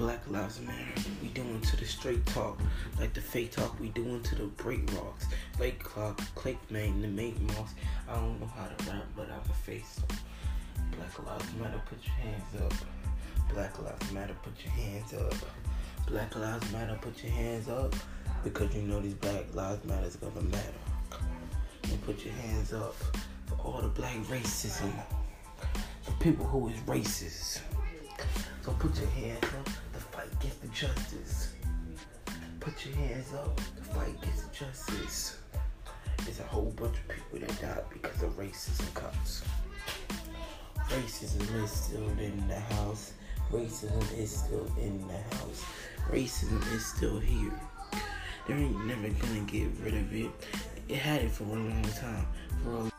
Black Lives Matter. We doing to the straight talk, like the fake talk. We doing to the break rocks, like clock, click man, the make moss. I don't know how to rap, but I'm a face. Black Lives Matter, put your hands up. Black Lives Matter, put your hands up. Black Lives Matter, put your hands up. Because you know these Black Lives Matter is gonna matter. And put your hands up for all the black racism. For people who is racist. So put your hands up justice. Put your hands up to fight against justice. There's a whole bunch of people that died because of racism cops. Racism is still in the house. Racism is still in the house. Racism is still here. They ain't never gonna get rid of it. It had it for a long time. For a